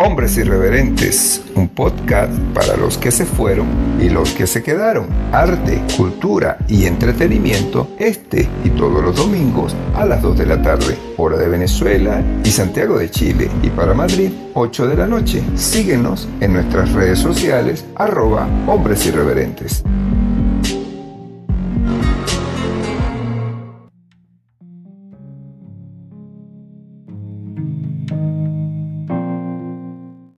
Hombres Irreverentes, un podcast para los que se fueron y los que se quedaron. Arte, cultura y entretenimiento este y todos los domingos a las 2 de la tarde, hora de Venezuela y Santiago de Chile. Y para Madrid, 8 de la noche. Síguenos en nuestras redes sociales arroba Hombres Irreverentes.